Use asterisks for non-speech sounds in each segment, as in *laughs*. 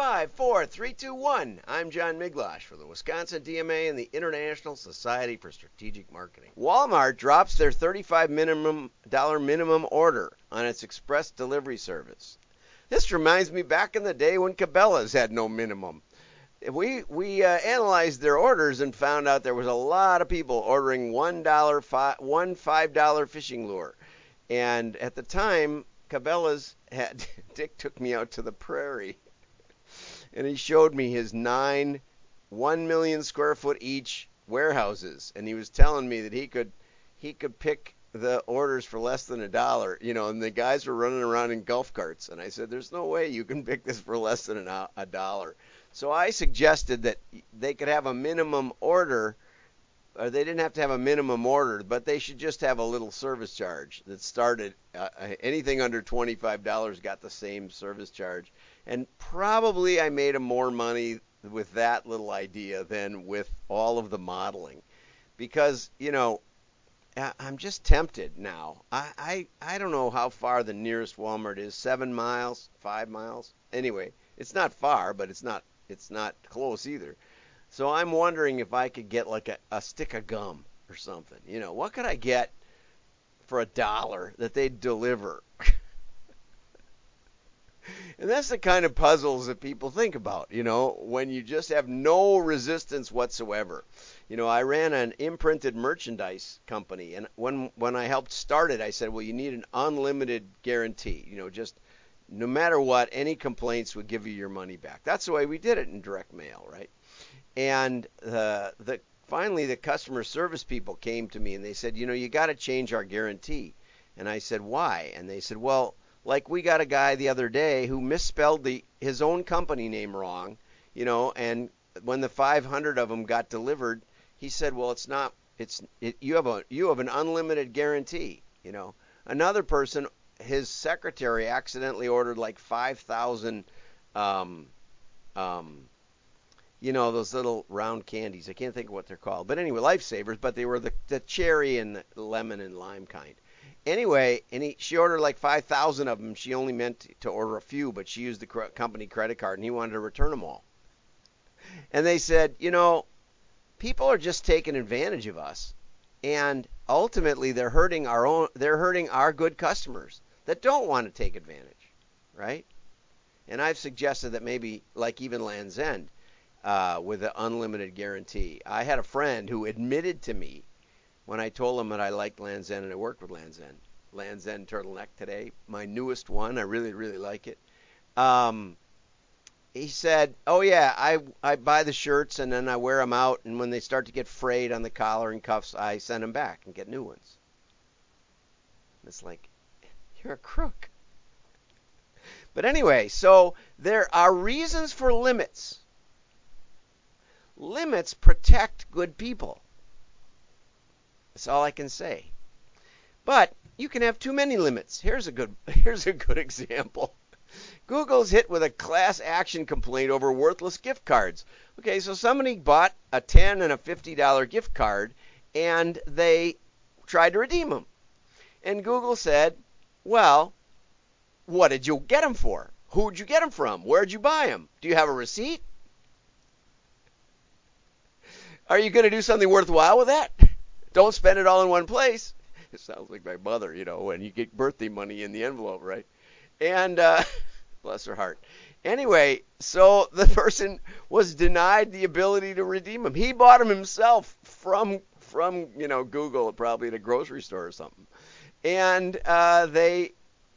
five, four, three, two, one. I'm John Miglautsch for the Wisconsin DMA and the International Society for Strategic Marketing. Walmart drops their $35 minimum dollar minimum order on its express delivery service. This reminds me back in the day when Cabela's had no minimum. We we uh, analyzed their orders and found out there was a lot of people ordering one dollar five one five dollar fishing lure, and at the time Cabela's had *laughs* Dick took me out to the prairie and he showed me his nine one million square foot each warehouses. And he was telling me that he could he could pick the orders for less than a dollar you know and the guys were running around in golf carts. And i said there's no way you can *laughs* pick this for less than an, a dollar. So i suggested that they could have a minimum order or they didn't have to have a minimum order, but they should just have a little service charge that started uh, anything under $25 got the same service charge. And probably I made more money with that little idea than with all of the modeling. Because, you know, I'm just tempted now. I, I, I don't know how far the nearest Walmart is. Seven miles, five miles. Anyway, it's not far, but it's not it's not close either. So I'm wondering if I could get like a, a stick of gum or something. You know, what could I get for a dollar that they'd deliver? *laughs* and that's the kind of puzzles that people think about, you know, when you just have no resistance whatsoever. You know, I ran an imprinted merchandise company and when when I helped start it, I said, "Well, you need an unlimited guarantee, you know, just no matter what, any complaints would give you your money back." That's the way we did it in direct mail, right? And the the finally the customer service people came to me and they said, you know, you got to change our guarantee. And I said, why? And they said, well, like we got a guy the other day who misspelled the his own company name wrong, you know, and when the 500 of them got delivered, he said, well, it's not it's it, you have a you have an unlimited guarantee, you know. Another person, his secretary accidentally ordered like 5,000 um, um, you know those little round candies. I can't think of what they're called, but anyway, lifesavers. But they were the, the cherry and the lemon and lime kind. Anyway, and he, she ordered like 5,000 of them. She only meant to order a few, but she used the company credit card, and he wanted to return them all. And they said, you know, people are just taking advantage of us, and ultimately they're hurting our own. They're hurting our good customers that don't want to take advantage, right? And I've suggested that maybe, like even Land's End, uh, with an unlimited guarantee. I had a friend who admitted to me when I told him that I liked Land's End and I worked with Land's End. Land's End turtleneck today, my newest one. I really, really like it. Um, he said, "Oh yeah, I I buy the shirts and then I wear them out, and when they start to get frayed on the collar and cuffs, I send them back and get new ones." It's like, you're a crook. But anyway, so there are reasons for limits limits protect good people. That's all I can say. But you can have too many limits. Here's a good *laughs* here's a good example. Google's hit with a class action complaint over worthless gift cards. Okay, so somebody bought a 10 and a $50 gift card and they tried to redeem them. And Google said, "Well, what did you get them for? Who'd you get them from? Where'd you buy them? Do you have a receipt? Are you going to do something worthwhile with that? Don't spend it all in one place. It sounds like my mother, you know, when you get birthday money in the envelope, right? And uh, *laughs* bless her heart. Anyway, so *laughs* the person was denied the ability to redeem them. He bought them himself from from you know Google, probably at a grocery store or something. And uh, they,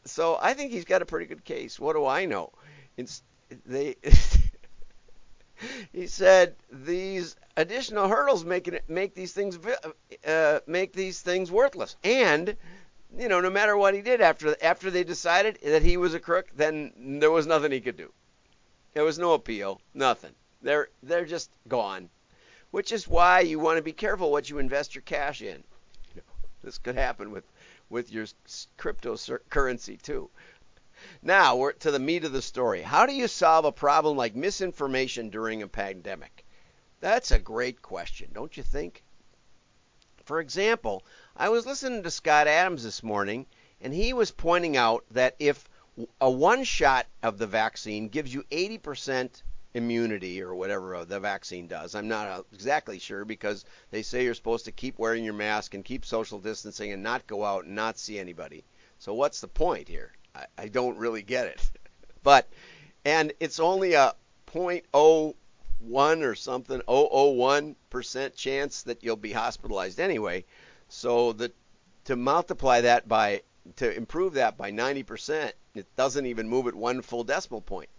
so I think he's got a pretty good case. What do I know? It's, they *laughs* he said these additional hurdles make it make these things uh, make these things worthless. And you know, no matter what he did after after they decided that he was a crook, then there was nothing he could do. There was no appeal, nothing. They're they're just gone. Which is why you want to be careful what you invest your cash in. You know, this could happen with with your cryptocurrency too. Now, we're to the meat of the story. How do you solve a problem like misinformation during a pandemic? That's a great question, don't you think? For example, I was listening to Scott Adams this morning, and he was pointing out that if a one shot of the vaccine gives you 80% immunity or whatever the vaccine does. I'm not exactly sure because they say you're supposed to keep wearing your mask and keep social distancing and not go out and not see anybody. So what's the point here? I, I don't really get it. *laughs* but and it's only a 0.01 or something 001% chance that you'll be hospitalized anyway. So to multiply that by to improve that by 90%, it doesn't even move it one full decimal point.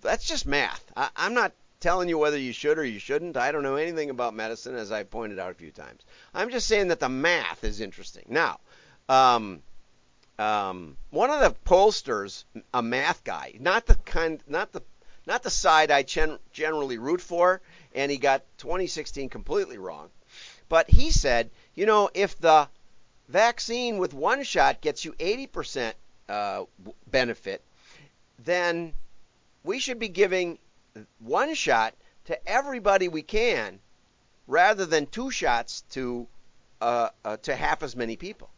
That's just math. I, I'm not telling you whether you should or you shouldn't. I don't know anything about medicine, as I pointed out a few times. I'm just saying that the math is interesting. Now, um, um, one of the pollsters, a math guy, not the kind, not the, not the side I gen- generally root for, and he got 2016 completely wrong. But he said, you know, if the vaccine with one shot gets you 80% uh, benefit, then we should be giving one shot to everybody we can rather than two shots to uh, uh, to half as many people.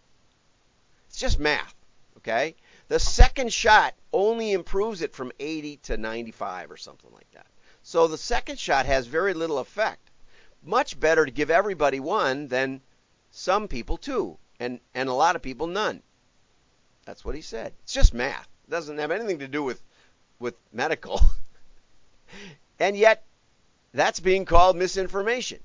It's just math, okay? The second shot only improves it from 80 to 95 or something like that. So the second shot has very little effect. Much better to give everybody one than some people two and and a lot of people none. That's what he said. It's just math. It doesn't have anything to do with with medical. *laughs* and yet that's being called misinformation,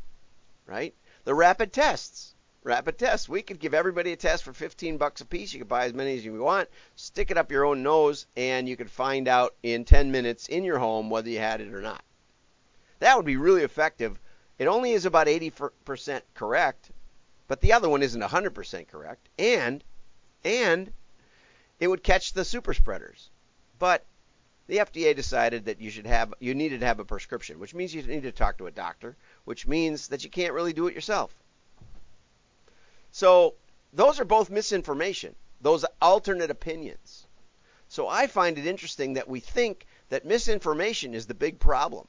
right? The rapid tests. Rapid test. We could give everybody a test for 15 bucks a piece. You could buy as many as you want, stick it up your own nose, and you could find out in 10 minutes in your home whether you had it or not. That would be really effective. It only is about 80% correct, but the other one isn't 100% correct, and and it would catch the super spreaders. But the FDA decided that you should have you needed to have a prescription, which means you need to talk to a doctor, which means that you can't really do it yourself. So those are both misinformation, those alternate opinions. So I find it interesting that we think that misinformation is the big problem.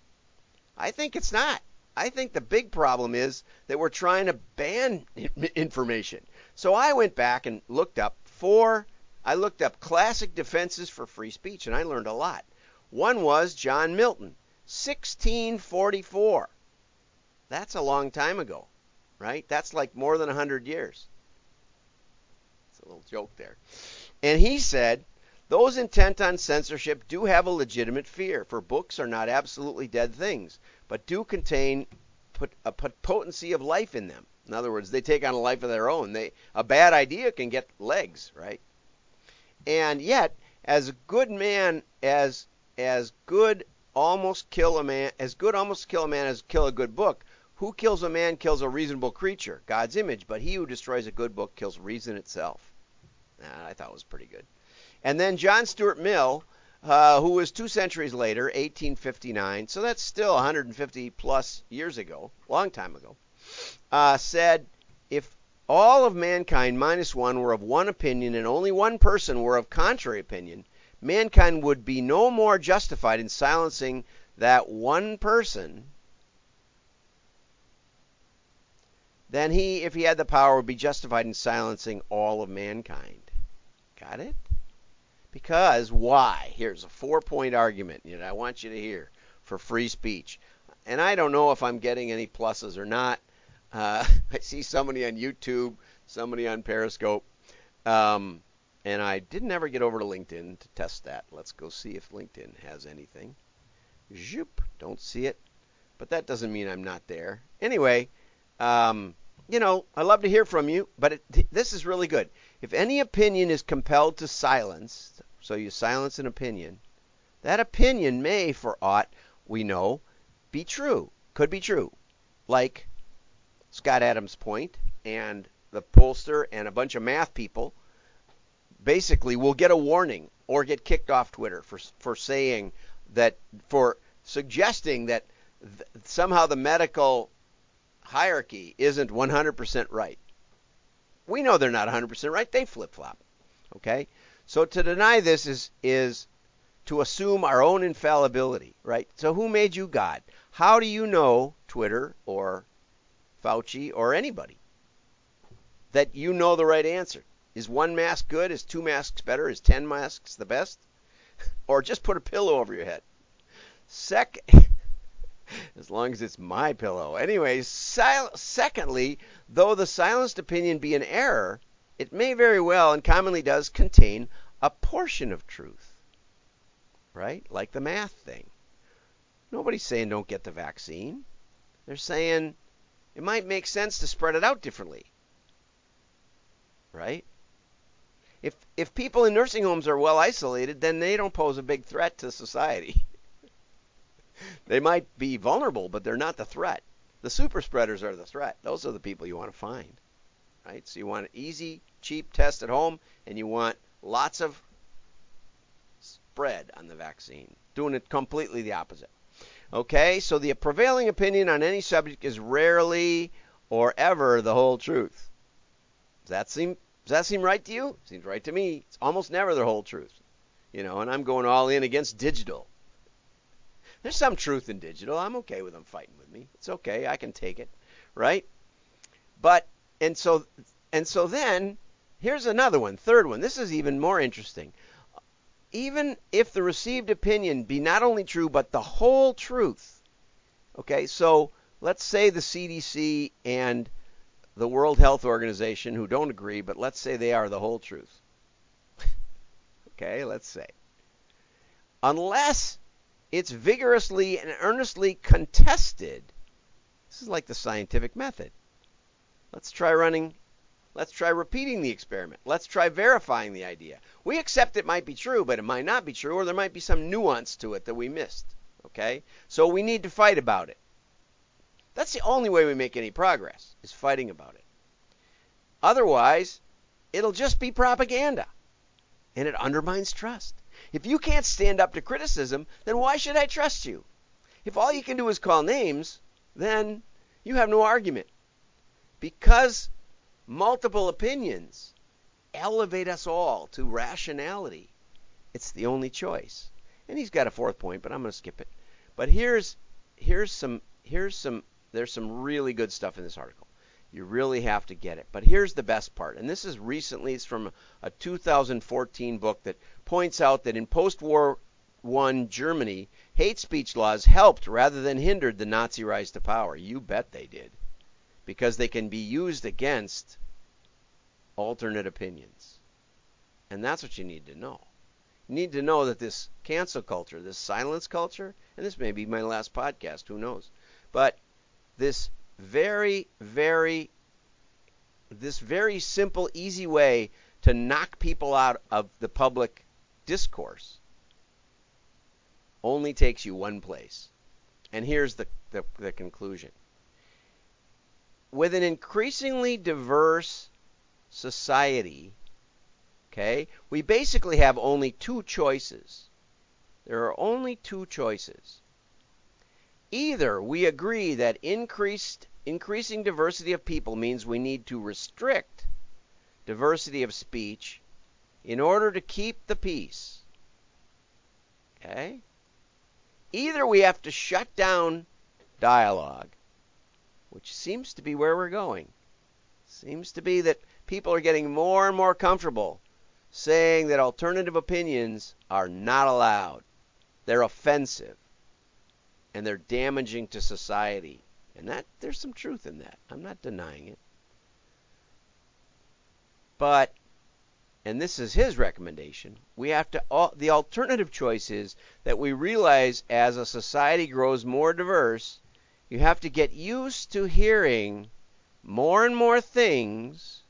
I think it's not. I think the big problem is that we're trying to ban *laughs* information. So I went back and looked up four, I looked up classic defenses for free speech, and I learned a lot. One was John Milton, 1644. That's a long time ago, right? That's like more than 100 years. It's a little joke there. And he said, those intent on censorship do have a legitimate fear, for books are not absolutely dead things but do contain a potency of life in them. In other words, they take on a life of their own. They a bad idea can get legs, right? And yet, as good man, as as good almost kill a man, as good almost kill a man as kill a good book. Who kills a man kills a reasonable creature, God's image, but he who destroys a good book kills reason itself. Nah, I thought was pretty good. And then John Stuart Mill uh, who was two centuries later, 1859, so that's still 150 plus years ago, long time ago, uh, said if all of mankind minus one were of one opinion and only one person were of contrary opinion, mankind would be no more justified in silencing that one person than he, if he had the power, would be justified in silencing all of mankind. Got it? Because why? Here's a four point argument that I want you to hear for free speech. And I don't know if I'm getting any pluses or not. Uh, *laughs* I see somebody on YouTube, somebody on Periscope. Um, and I didn't ever get over to LinkedIn to test that. Let's go see if LinkedIn has anything. Zoop, don't see it. But that doesn't mean I'm not there. Anyway, um, you know, I love to hear from you, but it, this is really good. If any opinion is compelled to silence, so you silence an opinion, that opinion may, for aught we know, be true, could be true. Like Scott Adams' point, and the pollster and a bunch of math people basically will get a warning or get kicked off Twitter for for saying that for suggesting that th- somehow the medical hierarchy isn't 100% right. We know they're not 100% right. They flip flop. Okay? So to deny this is is to assume our own infallibility, right? So who made you God? How do you know Twitter or Fauci or anybody that you know the right answer? Is one mask good? Is two masks better? Is 10 masks the best? *laughs* or just put a pillow over your head. Sec *laughs* as long as it's my pillow. Anyways, sil- secondly, though the silenced opinion be an error, it may very well and commonly does contain a portion of truth. Right? Like the math thing. Nobody's saying don't get the vaccine. They're saying it might make sense to spread it out differently. Right? If if people in nursing homes are well isolated, then they don't pose a big threat to society. *laughs* they might be vulnerable, but they're not the threat. The super spreaders are the threat. Those are the people you want to find. Right? So you want an easy, cheap test at home and you want lots of spread on the vaccine. Doing it completely the opposite. Okay, so the prevailing opinion on any subject is rarely or ever the whole truth. Does that seem does that seem right to you? Seems right to me. It's almost never the whole truth. You know, and I'm going all in against digital. There's some truth in digital. I'm okay with them fighting with me. It's okay. I can take it, right? But and so and so then here's another one, third one. This is even more interesting even if the received opinion be not only true, but the whole truth. Okay, so let's say the CDC and the World Health Organization, who don't agree, but let's say they are the whole truth. *laughs* okay, let's say. Unless it's vigorously and earnestly contested, this is like the scientific method. Let's try running Let's try repeating the experiment. Let's try verifying the idea. We accept it might be true, but it might not be true, or there might be some nuance to it that we missed. Okay? So we need to fight about it. That's the only way we make any progress, is fighting about it. Otherwise, it'll just be propaganda. And it undermines trust. If you can't stand up to criticism, then why should I trust you? If all you can do is call names, then you have no argument. Because multiple opinions elevate us all to rationality. It's the only choice. And he's got a fourth point, but I'm going to skip it. But here's here's some here's some there's some really good stuff in this article. You really have to get it. But here's the best part. And this is recently it's from a 2014 book that points out that in post-war one Germany, hate speech laws helped rather than hindered the Nazi rise to power. You bet they did because they can be used against alternate opinions. And that's what you need to know. You need to know that this cancel culture, this silence culture, and this may be my last podcast, who knows, but this very, very, this very simple, easy way to knock people out of the public discourse only takes you one place. And here's the, the, the conclusion with an increasingly diverse society, okay, we basically have only two choices. There are only two choices. Either we agree that increased increasing diversity of people means we need to restrict diversity of speech in order to keep the peace. Okay? Either we have to shut down dialogue which seems to be where we're going. Seems to be that people are getting more and more comfortable saying that alternative opinions are not allowed. They're offensive and they're damaging to society. And that there's some truth in that. I'm not denying it. But and this is his recommendation, we have to the alternative choice is that we realize as a society grows more diverse you have to get used to hearing more and more things,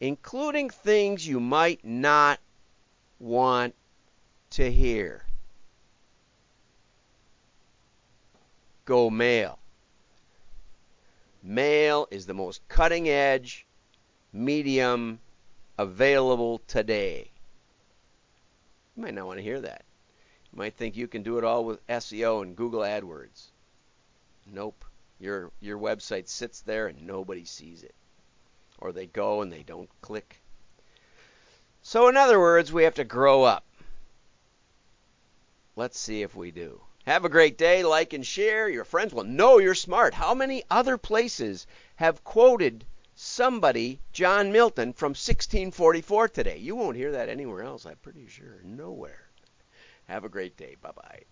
including things you might not want to hear. Go mail. Mail is the most cutting edge medium available today. You might not want to hear that. You might think you can do it all with SEO and Google AdWords. Nope. Your your website sits there and nobody sees it. Or they go and they don't click. So in other words, we have to grow up. Let's see if we do. Have a great day, like and share. Your friends will know you're smart. How many other places have quoted somebody, John Milton, from 1644 today? You won't hear that anywhere else, I'm pretty sure. Nowhere. Have a great day. Bye bye.